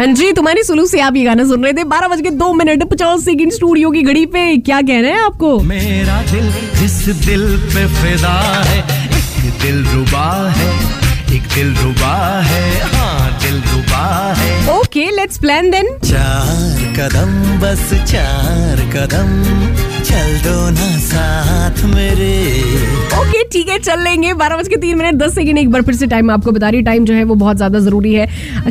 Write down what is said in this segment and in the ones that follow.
जी तुम्हारी सुलू से आप ये गाना सुन रहे थे। बारह बज के दो मिनट, पचास सेकंड स्टूडियो की घड़ी पे क्या कह रहे हैं आपको? मेरा दिल जिस दिल पे फिदा है, एक दिल रुबा है, एक दिल रुबा है हाँ। लेट्स प्लान देन चार कदम बस चार कदम। चल दो ना साथ मेरे। ओके ठीक है चल लेंगे। बारह बज के तीन मिनट दस सेकंड एक बार फिर से टाइम आपको बता रही टाइम जो है वो बहुत ज़्यादा ज़रूरी है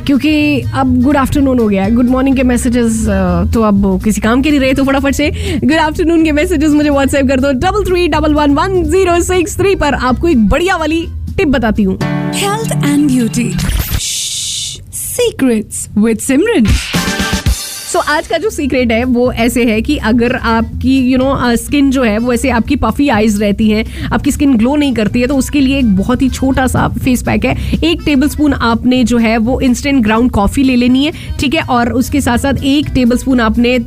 क्योंकि अब गुड आफ्टरनून हो गया है। गुड मॉर्निंग के मैसेजेस तो अब किसी काम के नहीं रहे तो फटाफट से। गुड आफ्टरनून के मैसेजेस मुझे व्हाट्सएप कर दो। Double three double one one zero six three पर आपको एक बढ़िया वाली टिप बताती हूँ। Health and beauty. Secrets with Simran. So so, आज का जो सीक्रेट है वो ऐसे है कि अगर आपकी यू नो स्किन जो है वो ऐसे आपकी पफी आईज रहती हैं आपकी स्किन ग्लो नहीं करती है तो उसके लिए एक बहुत ही छोटा सा फेस पैक है। एक टेबल स्पून आपने जो है वो इंस्टेंट ग्राउंड कॉफ़ी ले लेनी है ठीक है? और उसके साथ साथ एक टेबल स्पून आपने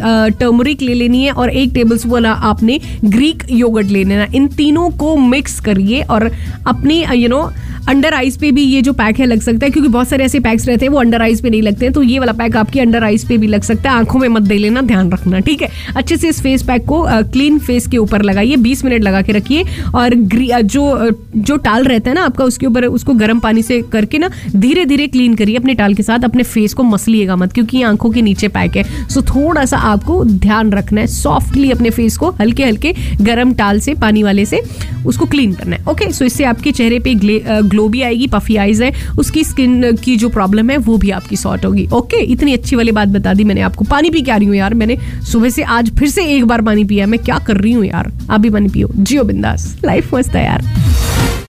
टर्मरिक ले लेनी है और एक टेबल स्पून आपने ग्रीक योगर्ट ले लेना इन तीनों को मिक्स करिए और अपनी यू नो अंडर आइज़ पे भी ये जो पैक है लग सकता है, क्योंकि बहुत सारे ऐसे पैक्स रहते हैं, वो अंडर आइज़ पे नहीं लगते हैं तो ये वाला पैक आपकी अंडर आइज़ पे भी लग सकता है, आँखों में मत दे लेना, ध्यान रखना, ठीक है? अच्छे से इस फेस पैक को क्लीन फेस के ऊपर लगाइए 20 मिनट लगा के रखिए, और जो जो टाल रहता है ना आपका, उसके ऊपर, उसको गर्म पानी से करके ना धीरे धीरे क्लीन करिए अपने टाल के साथ, अपने फेस को मसलिएगा मत, क्योंकि ये आँखों के नीचे पैक है। सो थोड़ा सा आपको ध्यान रखना है सॉफ्टली अपने फेस को हल्के हल्के गर्म टाल से, पानी वाले से, उसको क्लीन करना है ओके सो इससे आपके चेहरे पे ग्लो भी आएगी पफी आइज़ है, उसकी स्किन की जो प्रॉब्लम है, वो भी आपकी सॉर्ट होगी। ओके इतनी अच्छी वाली बात बता दी मैंने आपको। पानी पी के आ रही हूँ यार मैंने। सुबह से आज फिर से एक बार पानी पिया मैं क्या कर रही हूँ यार? आप भी पानी पियो। जियो बिंदास। लाइफ मस्त है यार।